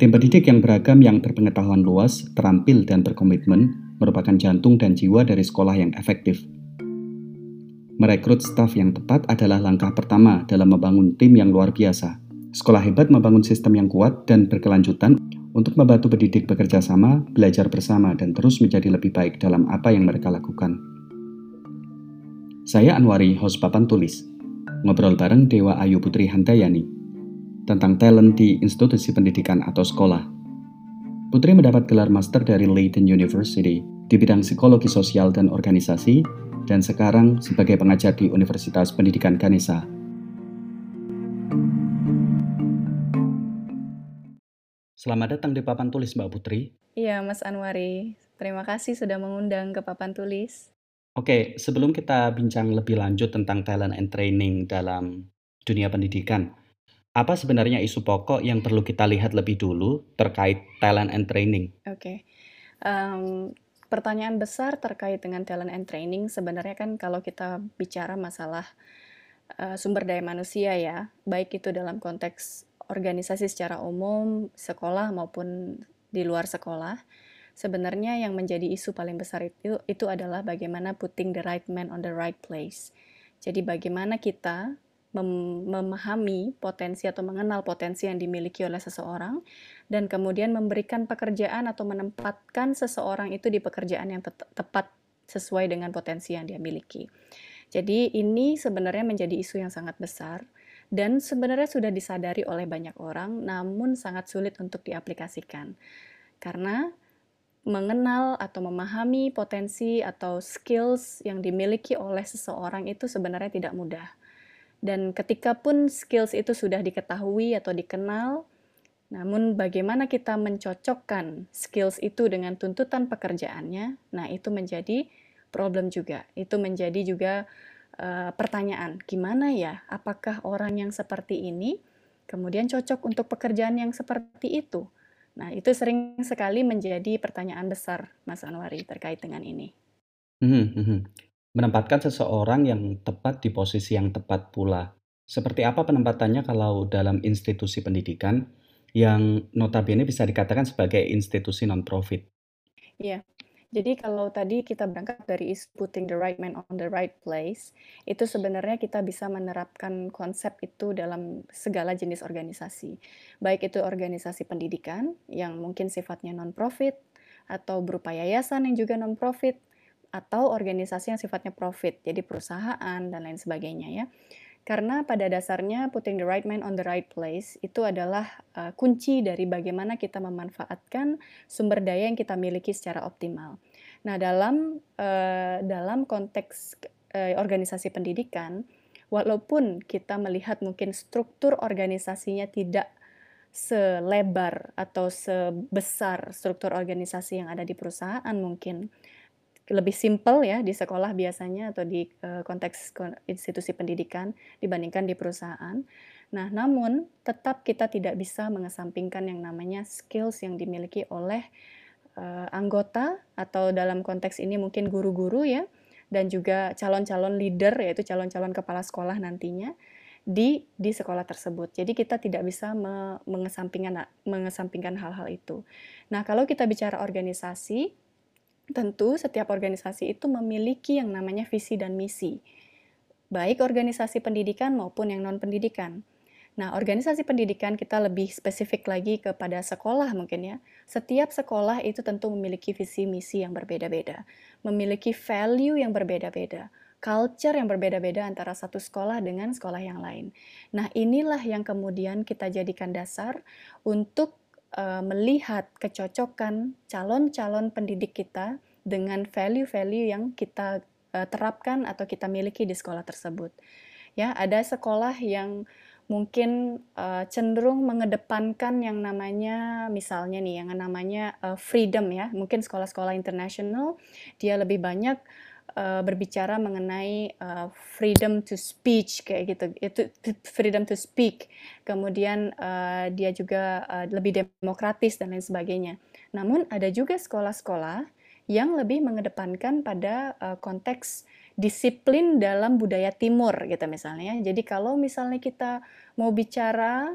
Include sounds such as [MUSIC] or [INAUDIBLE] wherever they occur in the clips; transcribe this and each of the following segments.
Tim pendidik yang beragam yang berpengetahuan luas, terampil, dan berkomitmen merupakan jantung dan jiwa dari sekolah yang efektif. Merekrut staf yang tepat adalah langkah pertama dalam membangun tim yang luar biasa. Sekolah hebat membangun sistem yang kuat dan berkelanjutan untuk membantu pendidik bekerja sama, belajar bersama, dan terus menjadi lebih baik dalam apa yang mereka lakukan. Saya Anwari, host Papan Tulis. Ngobrol bareng Dewa Ayu Putri Handayani tentang talent di institusi pendidikan atau sekolah. Putri mendapat gelar master dari Leiden University di bidang psikologi sosial dan organisasi dan sekarang sebagai pengajar di Universitas Pendidikan Ganesha. Selamat datang di Papan Tulis Mbak Putri. Iya Mas Anwari, terima kasih sudah mengundang ke Papan Tulis. Oke, sebelum kita bincang lebih lanjut tentang talent and training dalam dunia pendidikan, apa sebenarnya isu pokok yang perlu kita lihat lebih dulu terkait talent and training? Oke, um, pertanyaan besar terkait dengan talent and training sebenarnya kan kalau kita bicara masalah uh, sumber daya manusia ya, baik itu dalam konteks organisasi secara umum, sekolah maupun di luar sekolah, sebenarnya yang menjadi isu paling besar itu itu adalah bagaimana putting the right man on the right place. Jadi bagaimana kita mem memahami potensi atau mengenal potensi yang dimiliki oleh seseorang dan kemudian memberikan pekerjaan atau menempatkan seseorang itu di pekerjaan yang te tepat sesuai dengan potensi yang dia miliki. Jadi ini sebenarnya menjadi isu yang sangat besar dan sebenarnya sudah disadari oleh banyak orang namun sangat sulit untuk diaplikasikan. Karena mengenal atau memahami potensi atau skills yang dimiliki oleh seseorang itu sebenarnya tidak mudah dan ketika pun skills itu sudah diketahui atau dikenal, namun bagaimana kita mencocokkan skills itu dengan tuntutan pekerjaannya, nah itu menjadi problem juga. Itu menjadi juga uh, pertanyaan, gimana ya, apakah orang yang seperti ini kemudian cocok untuk pekerjaan yang seperti itu? Nah, itu sering sekali menjadi pertanyaan besar, Mas Anwari, terkait dengan ini. Mm -hmm. Menempatkan seseorang yang tepat di posisi yang tepat pula. Seperti apa penempatannya kalau dalam institusi pendidikan yang notabene bisa dikatakan sebagai institusi non-profit? Iya. Jadi kalau tadi kita berangkat dari is putting the right man on the right place, itu sebenarnya kita bisa menerapkan konsep itu dalam segala jenis organisasi. Baik itu organisasi pendidikan yang mungkin sifatnya non-profit, atau berupa yayasan yang juga non-profit, atau organisasi yang sifatnya profit, jadi perusahaan dan lain sebagainya ya. Karena pada dasarnya putting the right man on the right place itu adalah uh, kunci dari bagaimana kita memanfaatkan sumber daya yang kita miliki secara optimal. Nah, dalam uh, dalam konteks uh, organisasi pendidikan, walaupun kita melihat mungkin struktur organisasinya tidak selebar atau sebesar struktur organisasi yang ada di perusahaan mungkin lebih simpel ya di sekolah biasanya atau di uh, konteks institusi pendidikan dibandingkan di perusahaan. Nah, namun tetap kita tidak bisa mengesampingkan yang namanya skills yang dimiliki oleh uh, anggota atau dalam konteks ini mungkin guru-guru ya dan juga calon-calon leader yaitu calon-calon kepala sekolah nantinya di di sekolah tersebut. Jadi kita tidak bisa me, mengesampingkan mengesampingkan hal-hal itu. Nah, kalau kita bicara organisasi Tentu setiap organisasi itu memiliki yang namanya visi dan misi, baik organisasi pendidikan maupun yang non-pendidikan. Nah, organisasi pendidikan kita lebih spesifik lagi kepada sekolah mungkin ya. Setiap sekolah itu tentu memiliki visi misi yang berbeda-beda, memiliki value yang berbeda-beda, culture yang berbeda-beda antara satu sekolah dengan sekolah yang lain. Nah, inilah yang kemudian kita jadikan dasar untuk uh, melihat kecocokan calon-calon pendidik kita dengan value-value yang kita uh, terapkan atau kita miliki di sekolah tersebut. Ya, ada sekolah yang mungkin uh, cenderung mengedepankan yang namanya misalnya nih yang namanya freedom ya. Mungkin sekolah-sekolah internasional dia lebih banyak uh, berbicara mengenai uh, freedom to speech kayak gitu. Itu freedom to speak. Kemudian uh, dia juga uh, lebih demokratis dan lain sebagainya. Namun ada juga sekolah-sekolah yang lebih mengedepankan pada uh, konteks disiplin dalam budaya timur gitu misalnya. Jadi kalau misalnya kita mau bicara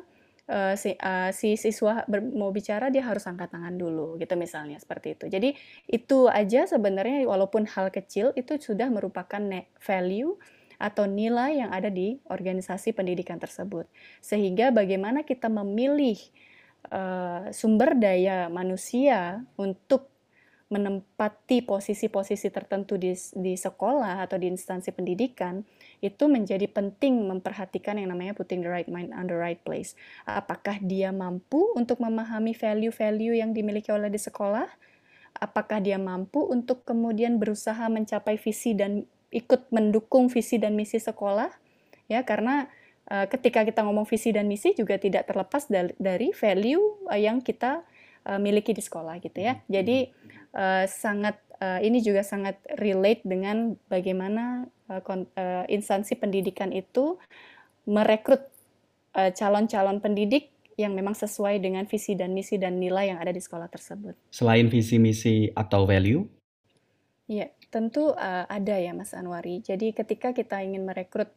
uh, si, uh, si siswa ber, mau bicara dia harus angkat tangan dulu gitu misalnya seperti itu. Jadi itu aja sebenarnya walaupun hal kecil itu sudah merupakan value atau nilai yang ada di organisasi pendidikan tersebut. Sehingga bagaimana kita memilih uh, sumber daya manusia untuk menempati posisi-posisi tertentu di, di sekolah atau di instansi pendidikan itu menjadi penting memperhatikan yang namanya putting the right mind on the right place. Apakah dia mampu untuk memahami value-value yang dimiliki oleh di sekolah? Apakah dia mampu untuk kemudian berusaha mencapai visi dan ikut mendukung visi dan misi sekolah? Ya, karena uh, ketika kita ngomong visi dan misi juga tidak terlepas dari, dari value uh, yang kita uh, miliki di sekolah gitu ya. Jadi uh, sangat uh, ini juga sangat relate dengan bagaimana instansi pendidikan itu merekrut calon-calon uh, pendidik yang memang sesuai dengan visi dan misi dan nilai yang ada di sekolah tersebut. Selain visi misi atau value? Iya, tentu uh, ada ya Mas Anwari. Jadi ketika kita ingin merekrut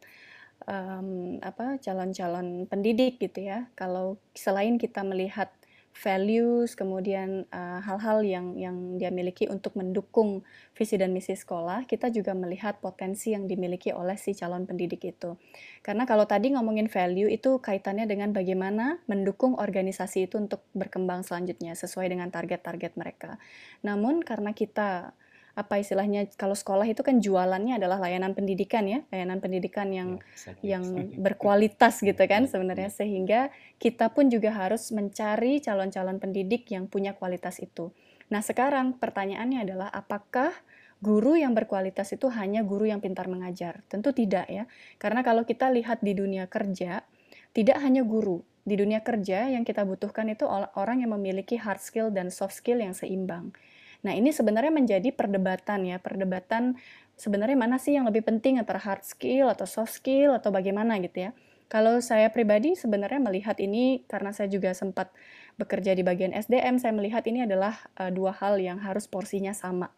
um, apa calon-calon pendidik gitu ya, kalau selain kita melihat values, kemudian uh, hal-hal yang yang dia miliki untuk mendukung visi dan misi sekolah, kita juga melihat potensi yang dimiliki oleh si calon pendidik itu. Karena kalau tadi ngomongin value itu kaitannya dengan bagaimana mendukung organisasi itu untuk berkembang selanjutnya sesuai dengan target-target mereka. Namun karena kita apa istilahnya kalau sekolah itu kan jualannya adalah layanan pendidikan ya layanan pendidikan yang ya, yang [LAUGHS] berkualitas gitu kan sebenarnya sehingga kita pun juga harus mencari calon-calon pendidik yang punya kualitas itu. Nah sekarang pertanyaannya adalah apakah guru yang berkualitas itu hanya guru yang pintar mengajar? Tentu tidak ya karena kalau kita lihat di dunia kerja tidak hanya guru di dunia kerja yang kita butuhkan itu orang yang memiliki hard skill dan soft skill yang seimbang. Nah, ini sebenarnya menjadi perdebatan ya, perdebatan sebenarnya mana sih yang lebih penting antara hard skill atau soft skill atau bagaimana gitu ya. Kalau saya pribadi sebenarnya melihat ini karena saya juga sempat bekerja di bagian SDM, saya melihat ini adalah uh, dua hal yang harus porsinya sama.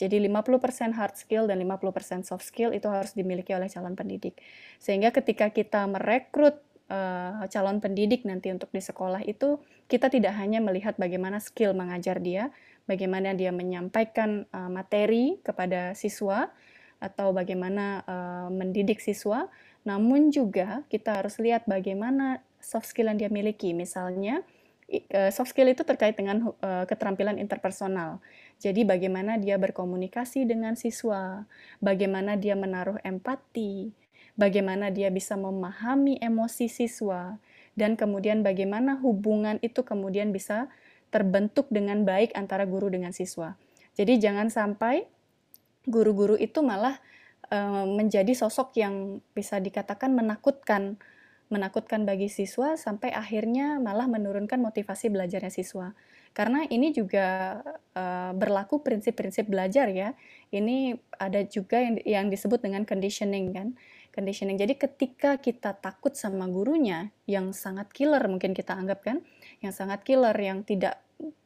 Jadi 50% hard skill dan 50% soft skill itu harus dimiliki oleh calon pendidik. Sehingga ketika kita merekrut uh, calon pendidik nanti untuk di sekolah itu kita tidak hanya melihat bagaimana skill mengajar dia, bagaimana dia menyampaikan uh, materi kepada siswa atau bagaimana uh, mendidik siswa, namun juga kita harus lihat bagaimana soft skill yang dia miliki. Misalnya, uh, soft skill itu terkait dengan uh, keterampilan interpersonal. Jadi bagaimana dia berkomunikasi dengan siswa, bagaimana dia menaruh empati, bagaimana dia bisa memahami emosi siswa, dan kemudian bagaimana hubungan itu kemudian bisa terbentuk dengan baik antara guru dengan siswa. Jadi jangan sampai guru-guru itu malah uh, menjadi sosok yang bisa dikatakan menakutkan, menakutkan bagi siswa sampai akhirnya malah menurunkan motivasi belajarnya siswa. Karena ini juga uh, berlaku prinsip-prinsip belajar ya. Ini ada juga yang yang disebut dengan conditioning kan conditioning. Jadi ketika kita takut sama gurunya yang sangat killer mungkin kita anggap kan, yang sangat killer yang tidak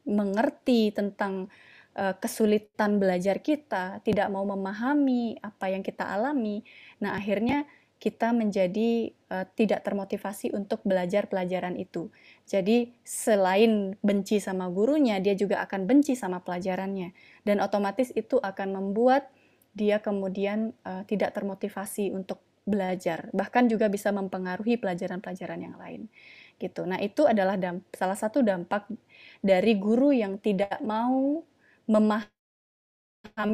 mengerti tentang uh, kesulitan belajar kita, tidak mau memahami apa yang kita alami. Nah, akhirnya kita menjadi uh, tidak termotivasi untuk belajar pelajaran itu. Jadi selain benci sama gurunya, dia juga akan benci sama pelajarannya dan otomatis itu akan membuat dia kemudian uh, tidak termotivasi untuk belajar, bahkan juga bisa mempengaruhi pelajaran-pelajaran yang lain. Gitu. Nah, itu adalah salah satu dampak dari guru yang tidak mau memahami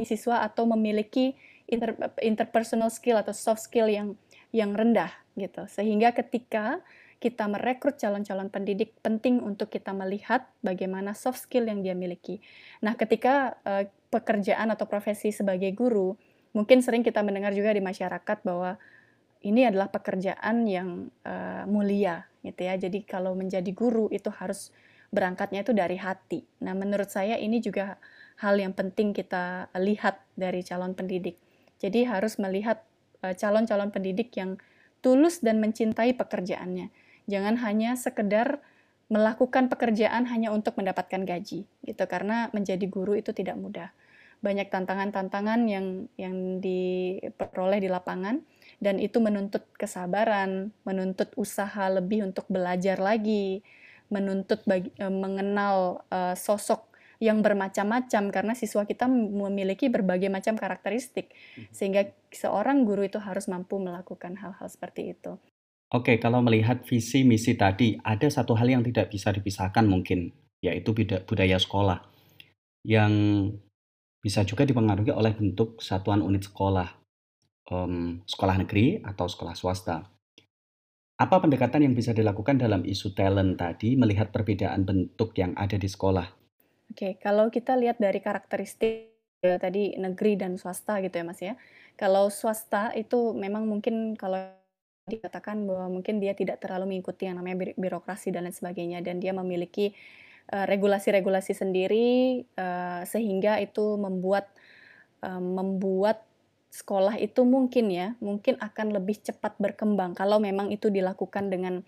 siswa atau memiliki inter, interpersonal skill atau soft skill yang yang rendah gitu. Sehingga ketika kita merekrut calon-calon pendidik penting untuk kita melihat bagaimana soft skill yang dia miliki. Nah, ketika uh, pekerjaan atau profesi sebagai guru, mungkin sering kita mendengar juga di masyarakat bahwa ini adalah pekerjaan yang uh, mulia gitu ya. Jadi kalau menjadi guru itu harus berangkatnya itu dari hati. Nah, menurut saya ini juga hal yang penting kita lihat dari calon pendidik. Jadi harus melihat calon calon-calon pendidik yang tulus dan mencintai pekerjaannya. Jangan hanya sekedar melakukan pekerjaan hanya untuk mendapatkan gaji gitu karena menjadi guru itu tidak mudah. banyak tantangan-tantangan yang yang diperoleh di lapangan dan itu menuntut kesabaran, menuntut usaha lebih untuk belajar lagi, menuntut bagi, e, mengenal uh, sosok yang bermacam-macam karena siswa kita memiliki berbagai macam karakteristik hmm. sehingga seorang guru itu harus mampu melakukan hal-hal seperti itu. Oke, kalau melihat visi misi tadi ada satu hal yang tidak bisa dipisahkan mungkin yaitu budaya sekolah yang bisa juga dipengaruhi oleh bentuk satuan unit sekolah um, sekolah negeri atau sekolah swasta. Apa pendekatan yang bisa dilakukan dalam isu talent tadi melihat perbedaan bentuk yang ada di sekolah? Oke, kalau kita lihat dari karakteristik ya, tadi negeri dan swasta gitu ya Mas ya. Kalau swasta itu memang mungkin kalau dikatakan bahwa mungkin dia tidak terlalu mengikuti yang namanya birokrasi dan lain sebagainya dan dia memiliki uh, regulasi-regulasi sendiri uh, sehingga itu membuat uh, membuat sekolah itu mungkin ya, mungkin akan lebih cepat berkembang kalau memang itu dilakukan dengan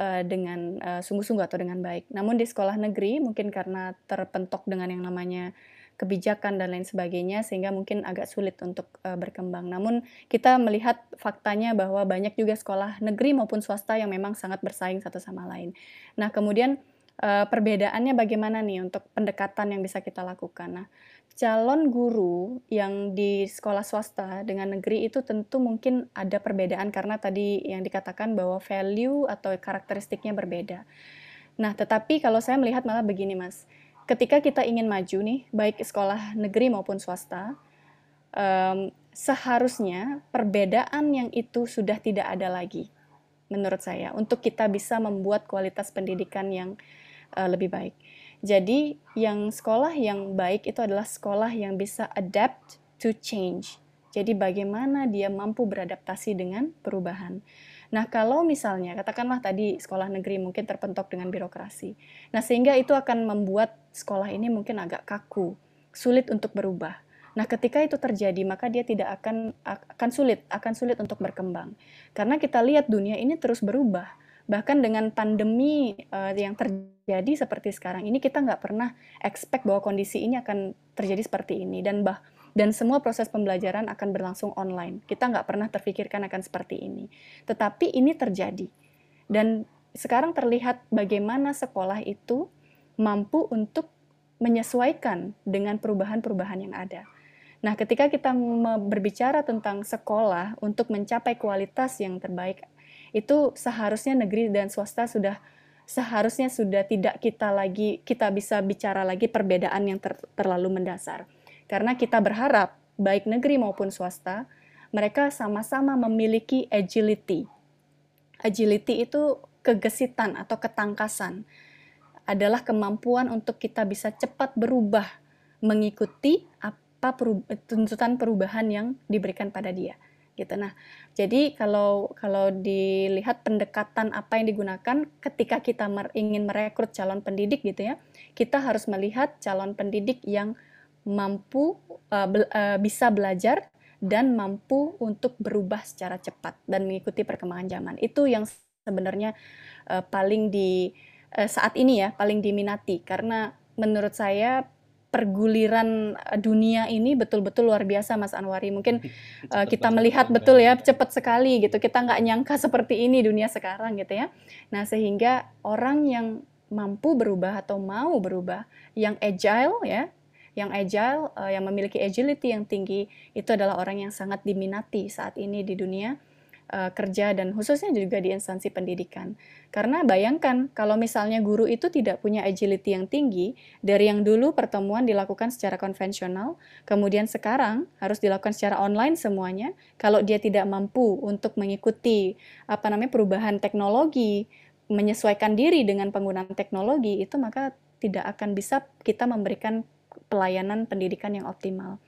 uh, dengan uh, sungguh-sungguh atau dengan baik. Namun di sekolah negeri mungkin karena terpentok dengan yang namanya kebijakan dan lain sebagainya sehingga mungkin agak sulit untuk uh, berkembang. Namun kita melihat faktanya bahwa banyak juga sekolah negeri maupun swasta yang memang sangat bersaing satu sama lain. Nah, kemudian perbedaannya bagaimana nih untuk pendekatan yang bisa kita lakukan? Nah, calon guru yang di sekolah swasta dengan negeri itu tentu mungkin ada perbedaan karena tadi yang dikatakan bahwa value atau karakteristiknya berbeda. Nah, tetapi kalau saya melihat malah begini, Mas. Ketika kita ingin maju nih, baik sekolah negeri maupun swasta, um, seharusnya perbedaan yang itu sudah tidak ada lagi, menurut saya, untuk kita bisa membuat kualitas pendidikan yang uh, lebih baik. Jadi yang sekolah yang baik itu adalah sekolah yang bisa adapt to change. Jadi bagaimana dia mampu beradaptasi dengan perubahan. Nah, kalau misalnya katakanlah tadi sekolah negeri mungkin terpentok dengan birokrasi. Nah, sehingga itu akan membuat sekolah ini mungkin agak kaku, sulit untuk berubah. Nah, ketika itu terjadi, maka dia tidak akan akan sulit, akan sulit untuk berkembang. Karena kita lihat dunia ini terus berubah bahkan dengan pandemi uh, yang terjadi seperti sekarang ini kita nggak pernah expect bahwa kondisi ini akan terjadi seperti ini. Dan bah dan semua proses pembelajaran akan berlangsung online. Kita nggak pernah terfikirkan akan seperti ini. Tetapi ini terjadi. Dan sekarang terlihat bagaimana sekolah itu mampu untuk menyesuaikan dengan perubahan-perubahan yang ada. Nah, ketika kita berbicara tentang sekolah untuk mencapai kualitas yang terbaik itu seharusnya negeri dan swasta sudah seharusnya sudah tidak kita lagi kita bisa bicara lagi perbedaan yang ter, terlalu mendasar. Karena kita berharap baik negeri maupun swasta mereka sama-sama memiliki agility. Agility itu kegesitan atau ketangkasan adalah kemampuan untuk kita bisa cepat berubah mengikuti apa tuntutan perubahan yang diberikan pada dia gitu. Nah, jadi kalau kalau dilihat pendekatan apa yang digunakan ketika kita mer ingin merekrut calon pendidik gitu ya, kita harus melihat calon pendidik yang mampu uh, be uh, bisa belajar dan mampu untuk berubah secara cepat dan mengikuti perkembangan zaman. Itu yang sebenarnya uh, paling di uh, saat ini ya paling diminati karena menurut saya perguliran eh, dunia ini betul-betul luar biasa Mas Anwari. Mungkin uh, kita melihat betul ya cepat sekali gitu. Kita nggak nyangka seperti ini dunia sekarang gitu ya. Nah sehingga orang yang mampu berubah atau mau berubah, yang agile ya, yang agile, uh, yang memiliki agility yang tinggi itu adalah orang yang sangat diminati saat ini di dunia uh, kerja dan khususnya juga di instansi pendidikan. Karena bayangkan kalau misalnya guru itu tidak punya agility yang tinggi, dari yang dulu pertemuan dilakukan secara konvensional, kemudian sekarang harus dilakukan secara online semuanya. Kalau dia tidak mampu untuk mengikuti apa namanya perubahan teknologi, menyesuaikan diri dengan penggunaan teknologi, itu maka tidak akan bisa kita memberikan pelayanan pendidikan yang optimal.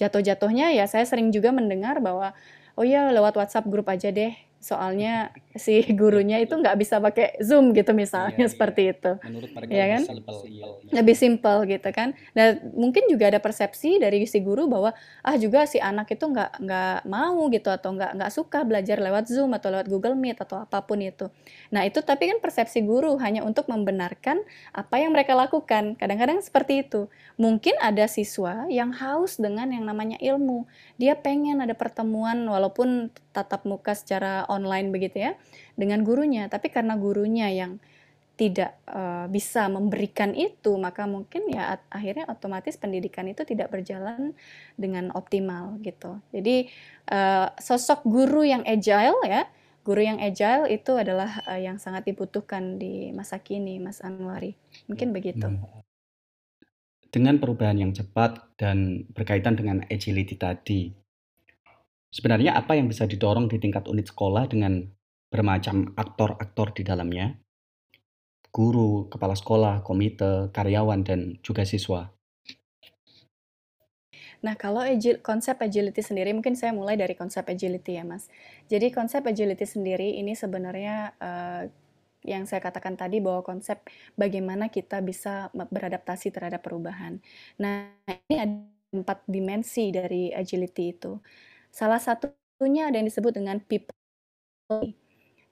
Jatuh-jatuhnya ya saya sering juga mendengar bahwa oh ya lewat WhatsApp grup aja deh soalnya si gurunya itu nggak bisa pakai Zoom gitu misalnya Iya, iya. seperti itu. Menurut mereka Iya lebih kan? simpel, iya. Lebih simpel gitu kan. Dan mungkin juga ada persepsi dari si guru bahwa ah juga si anak itu nggak nggak mau gitu atau nggak nggak suka belajar lewat Zoom atau lewat Google Meet atau apa pun itu. Nah itu tapi kan persepsi guru hanya untuk membenarkan apa yang mereka lakukan. Kadang-kadang seperti itu. Mungkin ada siswa yang haus dengan yang namanya ilmu. Dia pengen ada pertemuan walaupun tatap muka secara online begitu ya dengan gurunya, tapi karena gurunya yang tidak uh, bisa memberikan itu, maka mungkin ya akhirnya otomatis pendidikan itu tidak berjalan dengan optimal gitu. Jadi uh, sosok guru yang agile ya, guru yang agile itu adalah uh, yang sangat dibutuhkan di masa kini, Mas Anwari. Mungkin hmm. begitu. Dengan perubahan yang cepat dan berkaitan dengan agility tadi, Sebenarnya apa yang bisa didorong di tingkat unit sekolah dengan bermacam aktor-aktor di dalamnya? Guru, kepala sekolah, komite, karyawan, dan juga siswa. Nah, kalau agil, konsep agility sendiri, mungkin saya mulai dari konsep agility ya, Mas. Jadi konsep agility sendiri ini sebenarnya uh, yang saya katakan tadi bahwa konsep bagaimana kita bisa beradaptasi terhadap perubahan. Nah, ini ada empat dimensi dari agility itu. Salah satunya ada yang disebut dengan people.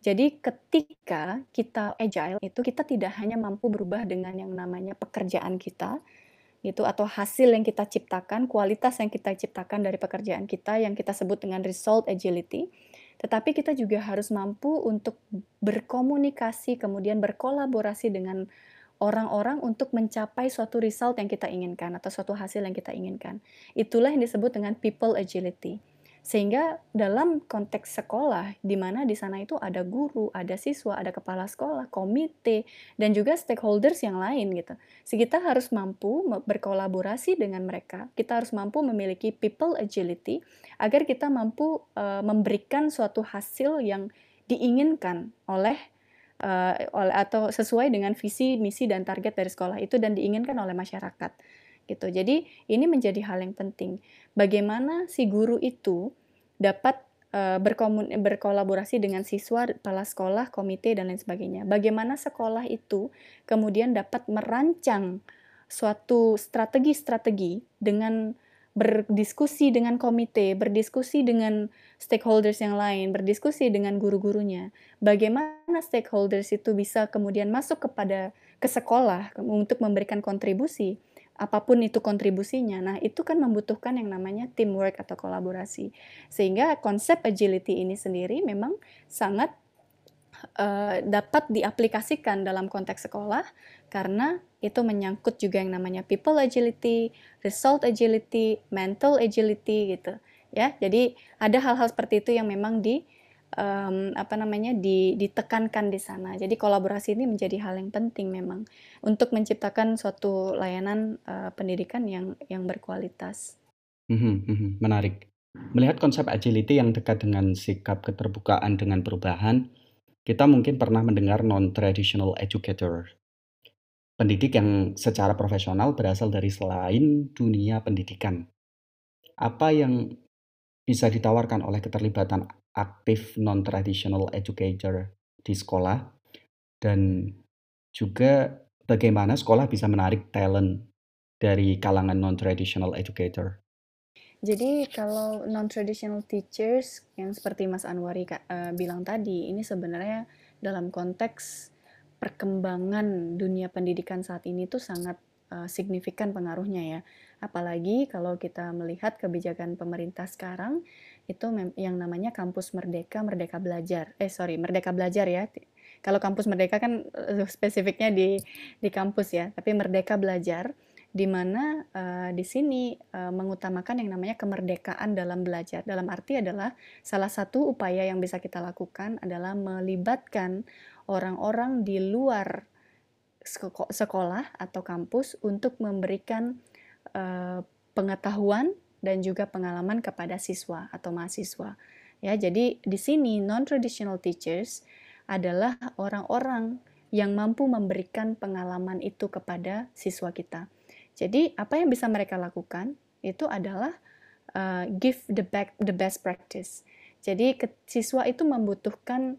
Jadi ketika kita agile itu kita tidak hanya mampu berubah dengan yang namanya pekerjaan kita gitu atau hasil yang kita ciptakan, kualitas yang kita ciptakan dari pekerjaan kita yang kita sebut dengan result agility, tetapi kita juga harus mampu untuk berkomunikasi kemudian berkolaborasi dengan orang-orang untuk mencapai suatu result yang kita inginkan atau suatu hasil yang kita inginkan. Itulah yang disebut dengan people agility. Sehingga dalam konteks sekolah, di mana di sana itu ada guru, ada siswa, ada kepala sekolah, komite, dan juga stakeholders yang lain gitu. So, kita harus mampu berkolaborasi dengan mereka. Kita harus mampu memiliki people agility agar kita mampu uh, memberikan suatu hasil yang diinginkan oleh uh, oleh atau sesuai dengan visi, misi dan target dari sekolah itu dan diinginkan oleh masyarakat gitu. Jadi ini menjadi hal yang penting. Bagaimana si guru itu dapat uh, berkomun berkolaborasi dengan siswa, kepala sekolah, komite dan lain sebagainya. Bagaimana sekolah itu kemudian dapat merancang suatu strategi-strategi dengan berdiskusi dengan komite, berdiskusi dengan stakeholders yang lain, berdiskusi dengan guru-gurunya. Bagaimana stakeholders itu bisa kemudian masuk kepada ke sekolah untuk memberikan kontribusi apa pun itu kontribusinya. Nah, itu kan membutuhkan yang namanya teamwork atau kolaborasi. Sehingga konsep agility ini sendiri memang sangat uh, dapat diaplikasikan dalam konteks sekolah karena itu menyangkut juga yang namanya people agility, result agility, mental agility gitu. Ya, jadi ada hal-hal seperti itu yang memang di um, apa namanya di, ditekankan di sana. Jadi kolaborasi ini menjadi hal yang penting memang untuk menciptakan suatu layanan uh, pendidikan yang yang berkualitas. Mm-hmm, mm-hmm, menarik. Melihat konsep agility yang dekat dengan sikap keterbukaan dengan perubahan, kita mungkin pernah mendengar non-traditional educator. Pendidik yang secara profesional berasal dari selain dunia pendidikan. Apa yang bisa ditawarkan oleh keterlibatan aktif non-traditional educator di sekolah dan juga bagaimana sekolah bisa menarik talent dari kalangan non-traditional educator. Jadi kalau non-traditional teachers yang seperti Mas Anwari uh, bilang tadi, ini sebenarnya dalam konteks perkembangan dunia pendidikan saat ini tuh sangat uh, signifikan pengaruhnya ya. Apalagi kalau kita melihat kebijakan pemerintah sekarang itu yang namanya kampus merdeka, merdeka belajar. Eh sorry, merdeka belajar ya. Kalau kampus merdeka kan uh, spesifiknya di di kampus ya, tapi merdeka belajar di mana uh, di sini uh, mengutamakan yang namanya kemerdekaan dalam belajar. Dalam arti adalah salah satu upaya yang bisa kita lakukan adalah melibatkan orang-orang di luar sekolah atau kampus untuk memberikan uh, pengetahuan dan juga pengalaman kepada siswa atau mahasiswa. Ya, jadi di sini non-traditional teachers adalah orang-orang yang mampu memberikan pengalaman itu kepada siswa kita. Jadi apa yang bisa mereka lakukan itu adalah uh, give the back the best practice. Jadi siswa itu membutuhkan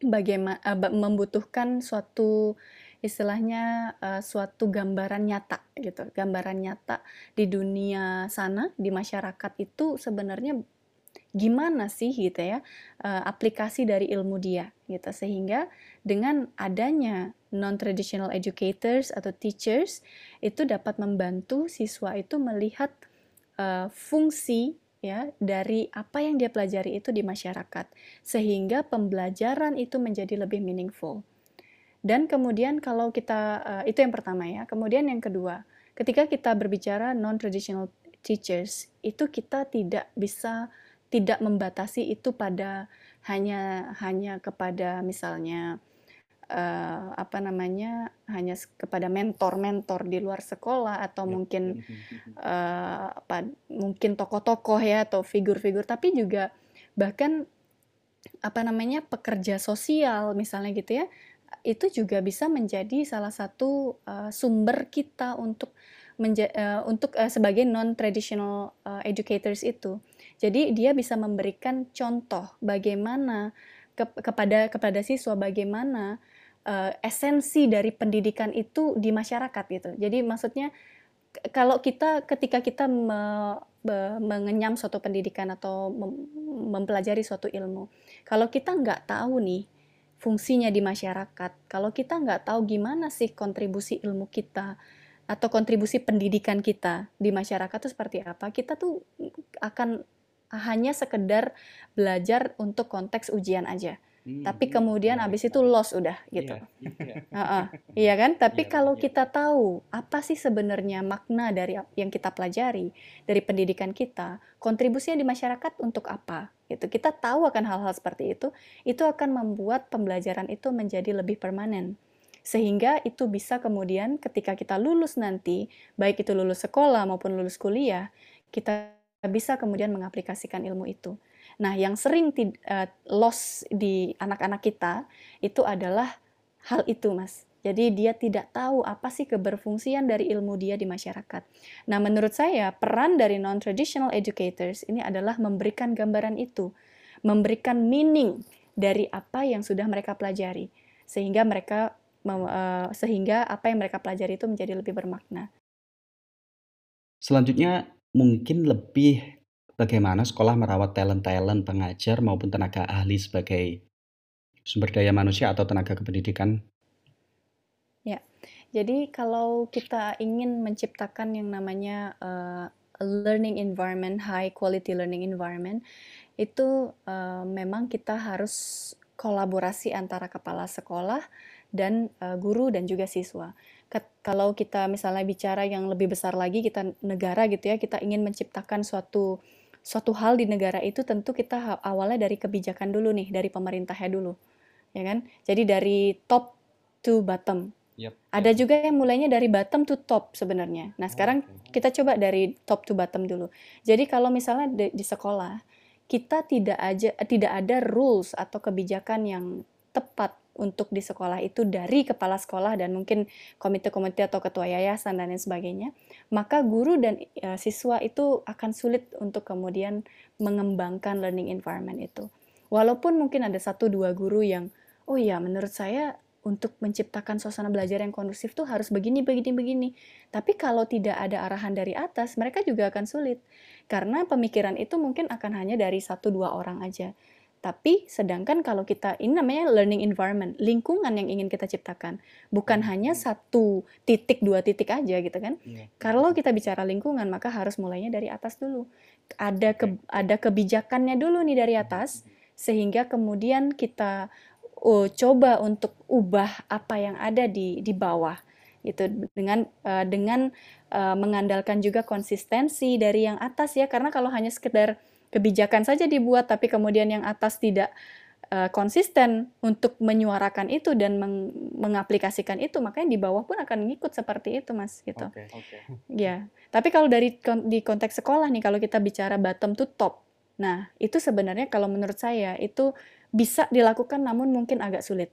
bagaimana uh, membutuhkan suatu istilahnya uh, suatu gambaran nyata gitu. Gambaran nyata di dunia sana, di masyarakat itu sebenarnya gimana sih gitu ya uh, aplikasi dari ilmu dia gitu. Sehingga dengan adanya non traditional educators atau teachers itu dapat membantu siswa itu melihat uh, fungsi ya dari apa yang dia pelajari itu di masyarakat. Sehingga pembelajaran itu menjadi lebih meaningful dan kemudian kalau kita uh, itu yang pertama ya. Kemudian yang kedua, ketika kita berbicara non traditional teachers, itu kita tidak bisa tidak membatasi itu pada hanya hanya kepada misalnya uh, apa namanya hanya kepada mentor-mentor di luar sekolah atau ya. mungkin uh, apa mungkin tokoh-tokoh ya atau figur-figur tapi juga bahkan apa namanya pekerja sosial misalnya gitu ya itu juga bisa menjadi salah satu uh, sumber kita untuk menja uh, untuk uh, sebagai non traditional uh, educators itu. Jadi dia bisa memberikan contoh bagaimana ke kepada kepada siswa bagaimana uh, esensi dari pendidikan itu di masyarakat gitu. Jadi maksudnya kalau kita ketika kita me, be, mengenyam suatu pendidikan atau mem, mempelajari suatu ilmu, kalau kita nggak tahu nih fungsinya di masyarakat. Kalau kita nggak tahu gimana sih kontribusi ilmu kita atau kontribusi pendidikan kita di masyarakat itu seperti apa, kita tuh akan hanya sekedar belajar untuk konteks ujian aja. Hmm, tapi kemudian ya, abis itu loss udah gitu. Iya, iya. [LAUGHS] uh -uh. iya kan? Tapi iya, kalau iya. kita tahu apa sih sebenarnya makna dari yang kita pelajari dari pendidikan kita, kontribusinya di masyarakat untuk apa? Gitu. Kita tahu akan hal-hal seperti itu, itu akan membuat pembelajaran itu menjadi lebih permanen. Sehingga itu bisa kemudian ketika kita lulus nanti, baik itu lulus sekolah maupun lulus kuliah, kita bisa kemudian mengaplikasikan ilmu itu. Nah, yang sering uh, loss di anak-anak kita itu adalah hal itu, Mas. Jadi dia tidak tahu apa sih keberfungsian dari ilmu dia di masyarakat. Nah, menurut saya peran dari non-traditional educators ini adalah memberikan gambaran itu, memberikan meaning dari apa yang sudah mereka pelajari, sehingga mereka uh, sehingga apa yang mereka pelajari itu menjadi lebih bermakna. Selanjutnya mungkin lebih bagaimana sekolah merawat talent-talent pengajar maupun tenaga ahli sebagai sumber daya manusia atau tenaga kependidikan? Ya, jadi kalau kita ingin menciptakan yang namanya uh, learning environment, high quality learning environment, itu uh, memang kita harus kolaborasi antara kepala sekolah dan uh, guru dan juga siswa. Kalau kita misalnya bicara yang lebih besar lagi, kita negara gitu ya, kita ingin menciptakan suatu suatu hal di negara itu tentu kita awalnya dari kebijakan dulu nih, dari pemerintahnya dulu, ya kan? Jadi dari top to bottom. Yep. Ada juga yang mulainya dari bottom to top sebenarnya. Nah sekarang okay. kita coba dari top to bottom dulu. Jadi kalau misalnya di, di sekolah kita tidak aja tidak ada rules atau kebijakan yang tepat untuk di sekolah itu dari kepala sekolah dan mungkin komite-komite atau ketua yayasan dan lain sebagainya, maka guru dan e, siswa itu akan sulit untuk kemudian mengembangkan learning environment itu. Walaupun mungkin ada satu dua guru yang, oh iya menurut saya untuk menciptakan suasana belajar yang kondusif tuh harus begini, begini, begini. Tapi kalau tidak ada arahan dari atas, mereka juga akan sulit. Karena pemikiran itu mungkin akan hanya dari satu dua orang aja. Tapi sedangkan kalau kita ini namanya learning environment, lingkungan yang ingin kita ciptakan, bukan hmm. hanya satu titik dua titik aja gitu kan. Yeah. Kalau kita bicara lingkungan maka harus mulainya dari atas dulu. Ada ke, ada kebijakannya dulu nih dari atas sehingga kemudian kita oh, coba untuk ubah apa yang ada di di bawah gitu dengan uh, dengan uh, mengandalkan juga konsistensi dari yang atas ya karena kalau hanya sekedar kebijakan saja dibuat tapi kemudian yang atas tidak uh, konsisten untuk menyuarakan itu dan meng mengaplikasikan itu makanya di bawah pun akan ngikut seperti itu mas gitu. Okay, okay. ya tapi kalau dari di konteks sekolah nih kalau kita bicara bottom to top nah itu sebenarnya kalau menurut saya itu bisa dilakukan namun mungkin agak sulit.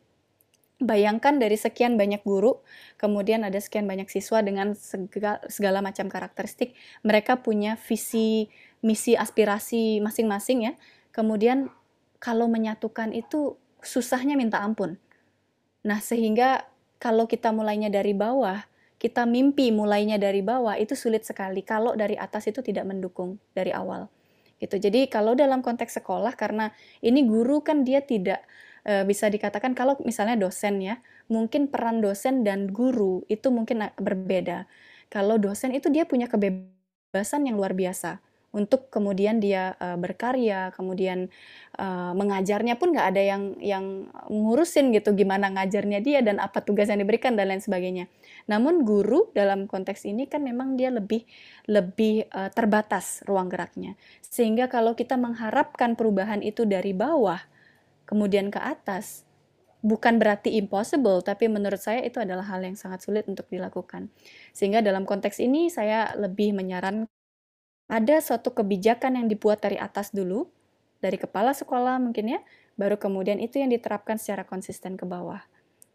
Bayangkan dari sekian banyak guru, kemudian ada sekian banyak siswa dengan segala, segala macam karakteristik, mereka punya visi misi aspirasi masing-masing ya. kemudian kalau menyatukan itu susahnya minta ampun. Nah, sehingga kalau kita mulainya dari bawah, kita mimpi mulainya dari bawah itu sulit sekali kalau dari atas itu tidak mendukung dari awal. Gitu. Jadi kalau dalam konteks sekolah karena ini guru kan dia tidak e, bisa dikatakan kalau misalnya dosen ya, mungkin peran dosen dan guru itu mungkin berbeda. Kalau dosen itu dia punya kebebasan yang luar biasa untuk kemudian dia uh, berkarya, kemudian uh, mengajarnya pun nggak ada yang yang ngurusin gitu gimana ngajarnya dia dan apa tugas yang diberikan dan lain sebagainya. Namun guru dalam konteks ini kan memang dia lebih lebih uh, terbatas ruang geraknya. Sehingga kalau kita mengharapkan perubahan itu dari bawah kemudian ke atas, bukan berarti impossible, tapi menurut saya itu adalah hal yang sangat sulit untuk dilakukan. Sehingga dalam konteks ini saya lebih menyarankan ada suatu kebijakan yang dibuat dari atas dulu, dari kepala sekolah mungkin ya, baru kemudian itu yang diterapkan secara konsisten ke bawah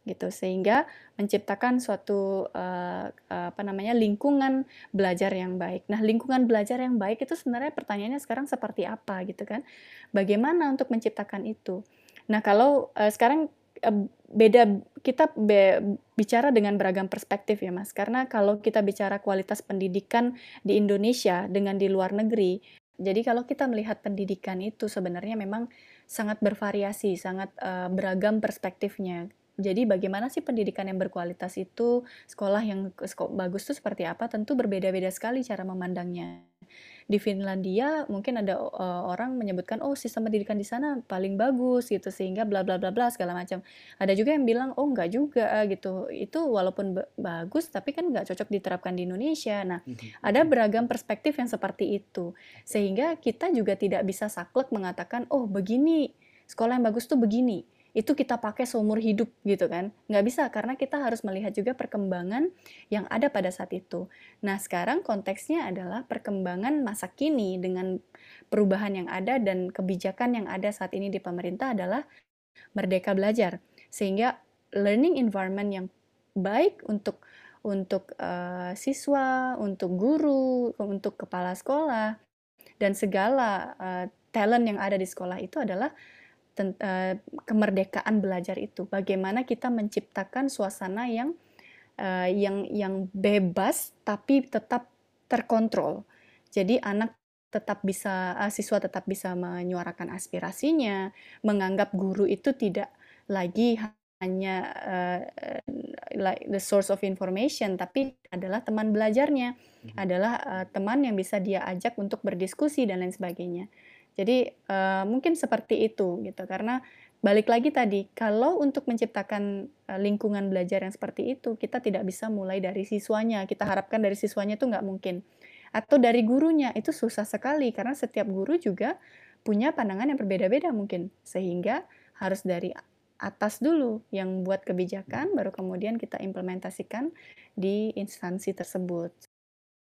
gitu sehingga menciptakan suatu uh, apa namanya lingkungan belajar yang baik. Nah, lingkungan belajar yang baik itu sebenarnya pertanyaannya sekarang seperti apa gitu kan? Bagaimana untuk menciptakan itu? Nah, kalau uh, sekarang uh, beda kita be, bicara dengan beragam perspektif ya Mas. Karena kalau kita bicara kualitas pendidikan di Indonesia dengan di luar negeri, jadi kalau kita melihat pendidikan itu sebenarnya memang sangat bervariasi, sangat uh, beragam perspektifnya. Jadi bagaimana sih pendidikan yang berkualitas itu, sekolah yang bagus itu seperti apa? Tentu berbeda-beda sekali cara memandangnya di Finlandia mungkin ada uh, orang menyebutkan oh sistem pendidikan di sana paling bagus gitu sehingga bla bla bla bla segala macam. Ada juga yang bilang oh enggak juga gitu. Itu walaupun bagus tapi kan enggak cocok diterapkan di Indonesia. Nah, mhm. ada beragam perspektif yang seperti itu. Sehingga kita juga tidak bisa saklek mengatakan oh begini sekolah yang bagus tuh begini itu kita pakai seumur hidup gitu kan? Nggak bisa karena kita harus melihat juga perkembangan yang ada pada saat itu. Nah sekarang konteksnya adalah perkembangan masa kini dengan perubahan yang ada dan kebijakan yang ada saat ini di pemerintah adalah merdeka belajar. Sehingga learning environment yang baik untuk untuk uh, siswa, untuk guru, untuk kepala sekolah dan segala uh, talent yang ada di sekolah itu adalah uh, kemerdekaan belajar itu. Bagaimana kita menciptakan suasana yang uh, yang yang bebas tapi tetap terkontrol. Jadi anak tetap bisa uh, siswa tetap bisa menyuarakan aspirasinya, menganggap guru itu tidak lagi hanya uh, like the source of information tapi adalah teman belajarnya, hmm. adalah uh, teman yang bisa dia ajak untuk berdiskusi dan lain sebagainya. Jadi uh, mungkin seperti itu gitu. Karena balik lagi tadi kalau untuk menciptakan uh, lingkungan belajar yang seperti itu kita tidak bisa mulai dari siswanya. Kita harapkan dari siswanya itu nggak mungkin. Atau dari gurunya itu susah sekali. Karena setiap guru juga punya pandangan yang berbeda-beda mungkin. Sehingga harus dari atas dulu yang buat kebijakan baru kemudian kita implementasikan di instansi tersebut.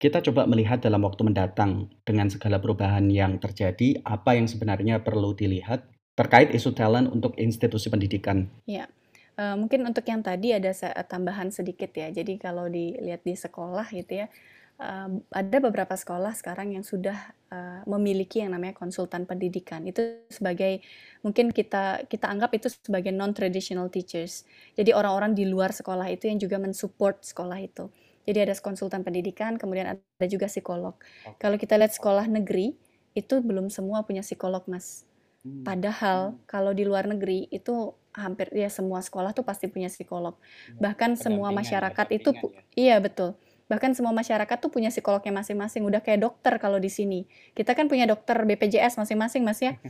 Kita coba melihat dalam waktu mendatang dengan segala perubahan yang terjadi, apa yang sebenarnya perlu dilihat terkait isu talent untuk institusi pendidikan. Ya, uh, mungkin untuk yang tadi ada tambahan sedikit ya. Jadi kalau dilihat di sekolah gitu ya, uh, ada beberapa sekolah sekarang yang sudah uh, memiliki yang namanya konsultan pendidikan. Itu sebagai mungkin kita kita anggap itu sebagai non traditional teachers. Jadi orang-orang di luar sekolah itu yang juga mensupport sekolah itu. Jadi ada konsultan pendidikan, kemudian ada juga psikolog. Okay. Kalau kita lihat sekolah negeri, itu belum semua punya psikolog, Mas. Hmm. Padahal hmm. kalau di luar negeri itu hampir ya semua sekolah tuh pasti punya psikolog. Ya, Bahkan semua masyarakat itu ya. iya betul. Bahkan semua masyarakat tuh punya psikolognya masing-masing. Udah kayak dokter kalau di sini. Kita kan punya dokter BPJS masing-masing, Mas ya. [LAUGHS]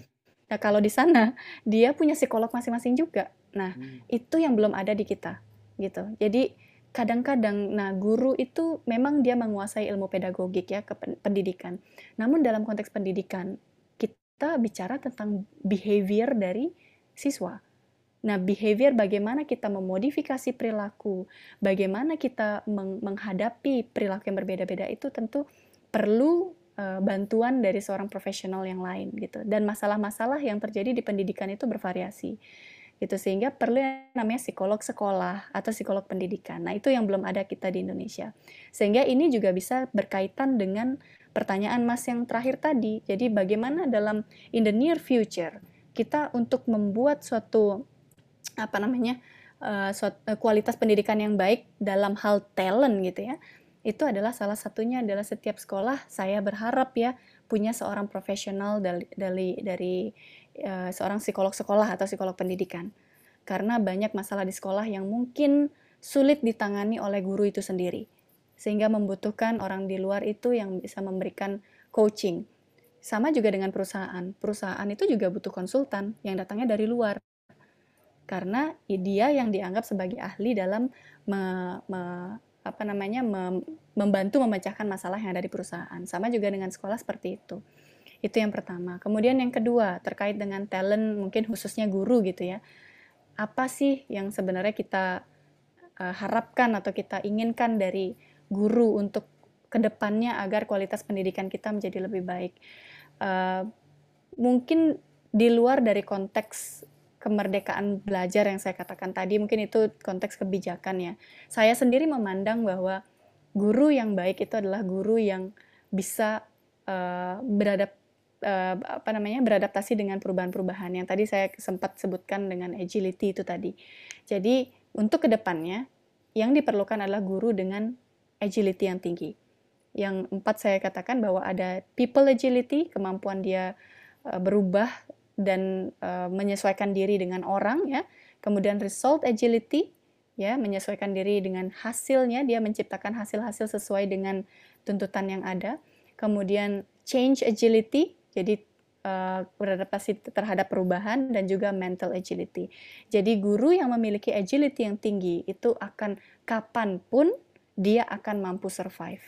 Nah, kalau di sana dia punya psikolog masing-masing juga. Nah, hmm. itu yang belum ada di kita gitu. Jadi kadang-kadang nah guru itu memang dia menguasai ilmu pedagogik ya ke pendidikan. Namun dalam konteks pendidikan kita bicara tentang behavior dari siswa. Nah, behavior bagaimana kita memodifikasi perilaku, bagaimana kita meng menghadapi perilaku yang berbeda-beda itu tentu perlu uh, bantuan dari seorang profesional yang lain gitu. Dan masalah-masalah yang terjadi di pendidikan itu bervariasi. Gitu sehingga perlu yang namanya psikolog sekolah atau psikolog pendidikan. Nah, itu yang belum ada kita di Indonesia. Sehingga ini juga bisa berkaitan dengan pertanyaan Mas yang terakhir tadi. Jadi bagaimana dalam in the near future kita untuk membuat suatu apa namanya uh, suatu, uh, kualitas pendidikan yang baik dalam hal talent gitu ya itu adalah salah satunya adalah setiap sekolah saya berharap ya punya seorang profesional dari dari dari uh, seorang psikolog sekolah atau psikolog pendidikan. Karena banyak masalah di sekolah yang mungkin sulit ditangani oleh guru itu sendiri. Sehingga membutuhkan orang di luar itu yang bisa memberikan coaching. Sama juga dengan perusahaan. Perusahaan itu juga butuh konsultan yang datangnya dari luar. Karena dia yang dianggap sebagai ahli dalam me, me, apa namanya mem, membantu memecahkan masalah yang ada di perusahaan. Sama juga dengan sekolah seperti itu. Itu yang pertama. Kemudian yang kedua terkait dengan talent mungkin khususnya guru gitu ya. Apa sih yang sebenarnya kita uh, harapkan atau kita inginkan dari guru untuk ke depannya agar kualitas pendidikan kita menjadi lebih baik. Uh, mungkin di luar dari konteks kemerdekaan belajar yang saya katakan tadi mungkin itu konteks kebijakan ya. Saya sendiri memandang bahwa guru yang baik itu adalah guru yang bisa uh, uh, apa namanya beradaptasi dengan perubahan-perubahan yang tadi saya sempat sebutkan dengan agility itu tadi. Jadi untuk ke depannya yang diperlukan adalah guru dengan agility yang tinggi. Yang empat saya katakan bahwa ada people agility, kemampuan dia uh, berubah dan uh, menyesuaikan diri dengan orang ya. Kemudian result agility ya, menyesuaikan diri dengan hasilnya, dia menciptakan hasil-hasil sesuai dengan tuntutan yang ada. Kemudian change agility, jadi uh, beradaptasi terhadap perubahan dan juga mental agility. Jadi guru yang memiliki agility yang tinggi itu akan kapan pun dia akan mampu survive.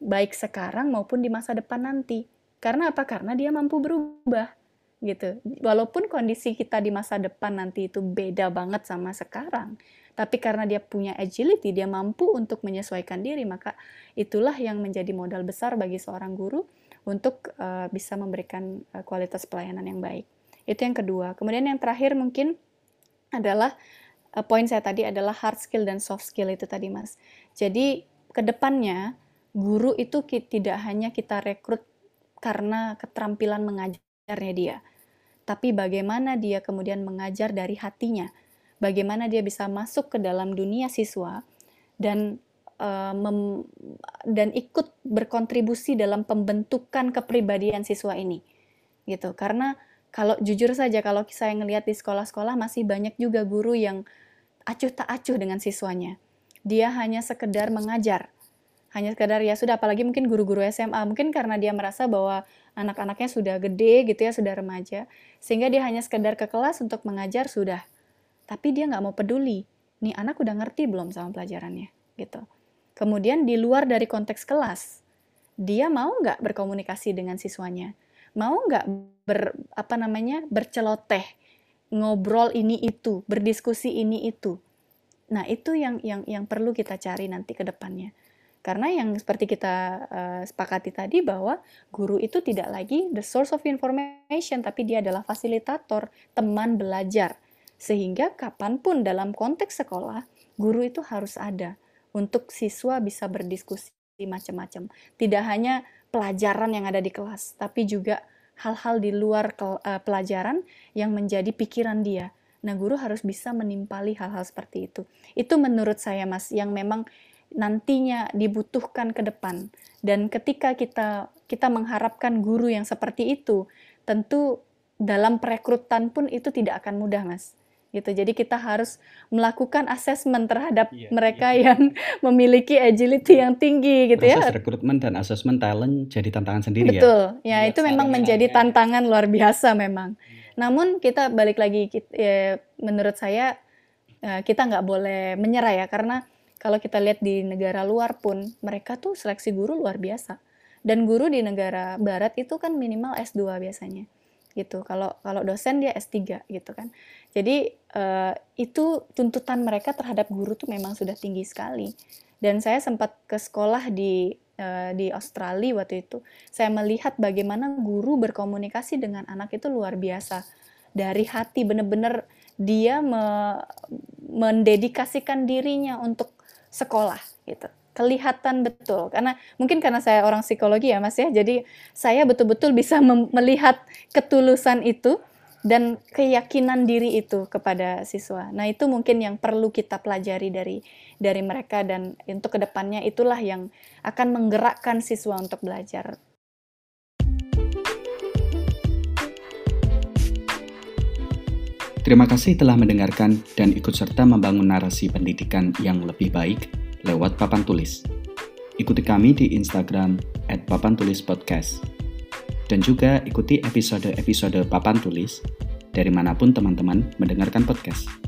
Baik sekarang maupun di masa depan nanti. Karena apa? Karena dia mampu berubah gitu. Walaupun kondisi kita di masa depan nanti itu beda banget sama sekarang, tapi karena dia punya agility, dia mampu untuk menyesuaikan diri, maka itulah yang menjadi modal besar bagi seorang guru untuk uh, bisa memberikan uh, kualitas pelayanan yang baik. Itu yang kedua. Kemudian yang terakhir mungkin adalah uh, poin saya tadi adalah hard skill dan soft skill itu tadi, Mas. Jadi ke depannya guru itu tidak hanya kita rekrut karena keterampilan mengajarnya dia, tapi bagaimana dia kemudian mengajar dari hatinya, bagaimana dia bisa masuk ke dalam dunia siswa dan uh, mem, dan ikut berkontribusi dalam pembentukan kepribadian siswa ini, gitu. Karena kalau jujur saja kalau saya ngelihat di sekolah-sekolah masih banyak juga guru yang acuh tak acuh dengan siswanya. Dia hanya sekedar mengajar, hanya sekedar ya sudah apalagi mungkin guru-guru SMA mungkin karena dia merasa bahwa anak-anaknya sudah gede gitu ya sudah remaja sehingga dia hanya sekedar ke kelas untuk mengajar sudah tapi dia nggak mau peduli nih anak udah ngerti belum sama pelajarannya gitu kemudian di luar dari konteks kelas dia mau nggak berkomunikasi dengan siswanya? Mau nggak ber apa namanya berceloteh ngobrol ini itu berdiskusi ini itu? Nah itu yang yang yang perlu kita cari nanti ke depannya. Karena yang seperti kita uh, sepakati tadi bahwa guru itu tidak lagi the source of information, tapi dia adalah fasilitator, teman belajar. Sehingga kapan pun dalam konteks sekolah, guru itu harus ada untuk siswa bisa berdiskusi macam-macam. Tidak hanya pelajaran yang ada di kelas, tapi juga hal-hal di luar ke, uh, pelajaran yang menjadi pikiran dia. Nah, guru harus bisa menimpali hal-hal seperti itu. Itu menurut saya, Mas, yang memang nantinya dibutuhkan ke depan. Dan ketika kita kita mengharapkan guru yang seperti itu, tentu dalam perekrutan pun itu tidak akan mudah, Mas. Gitu. Jadi kita harus melakukan asesmen terhadap iya, mereka iya. yang [LAUGHS] memiliki agility yang tinggi gitu Proses ya. rekrutmen dan asesmen talent jadi tantangan sendiri Betul. ya. Betul. Ya, ya itu memang menjadi ya. tantangan luar biasa memang. Hmm. Namun kita balik lagi ya, menurut saya eh, kita nggak boleh menyerah ya karena kalau kita lihat di negara luar pun mereka tuh seleksi guru luar biasa dan guru di negara barat itu kan minimal S2 biasanya gitu kalau kalau dosen dia S3 gitu kan jadi uh, itu tuntutan mereka terhadap guru tuh memang sudah tinggi sekali. Dan saya sempat ke sekolah di uh, di Australia waktu itu. Saya melihat bagaimana guru berkomunikasi dengan anak itu luar biasa. Dari hati bener-bener dia me mendedikasikan dirinya untuk sekolah gitu. Kelihatan betul. Karena mungkin karena saya orang psikologi ya Mas ya. Jadi saya betul-betul bisa melihat ketulusan itu dan keyakinan diri itu kepada siswa. Nah, itu mungkin yang perlu kita pelajari dari dari mereka dan untuk ke depannya itulah yang akan menggerakkan siswa untuk belajar. Terima kasih telah mendengarkan dan ikut serta membangun narasi pendidikan yang lebih baik lewat papan tulis. Ikuti kami di Instagram @papantulispodcast. Dan juga ikuti episode-episode papan tulis dari mana pun teman-teman mendengarkan podcast.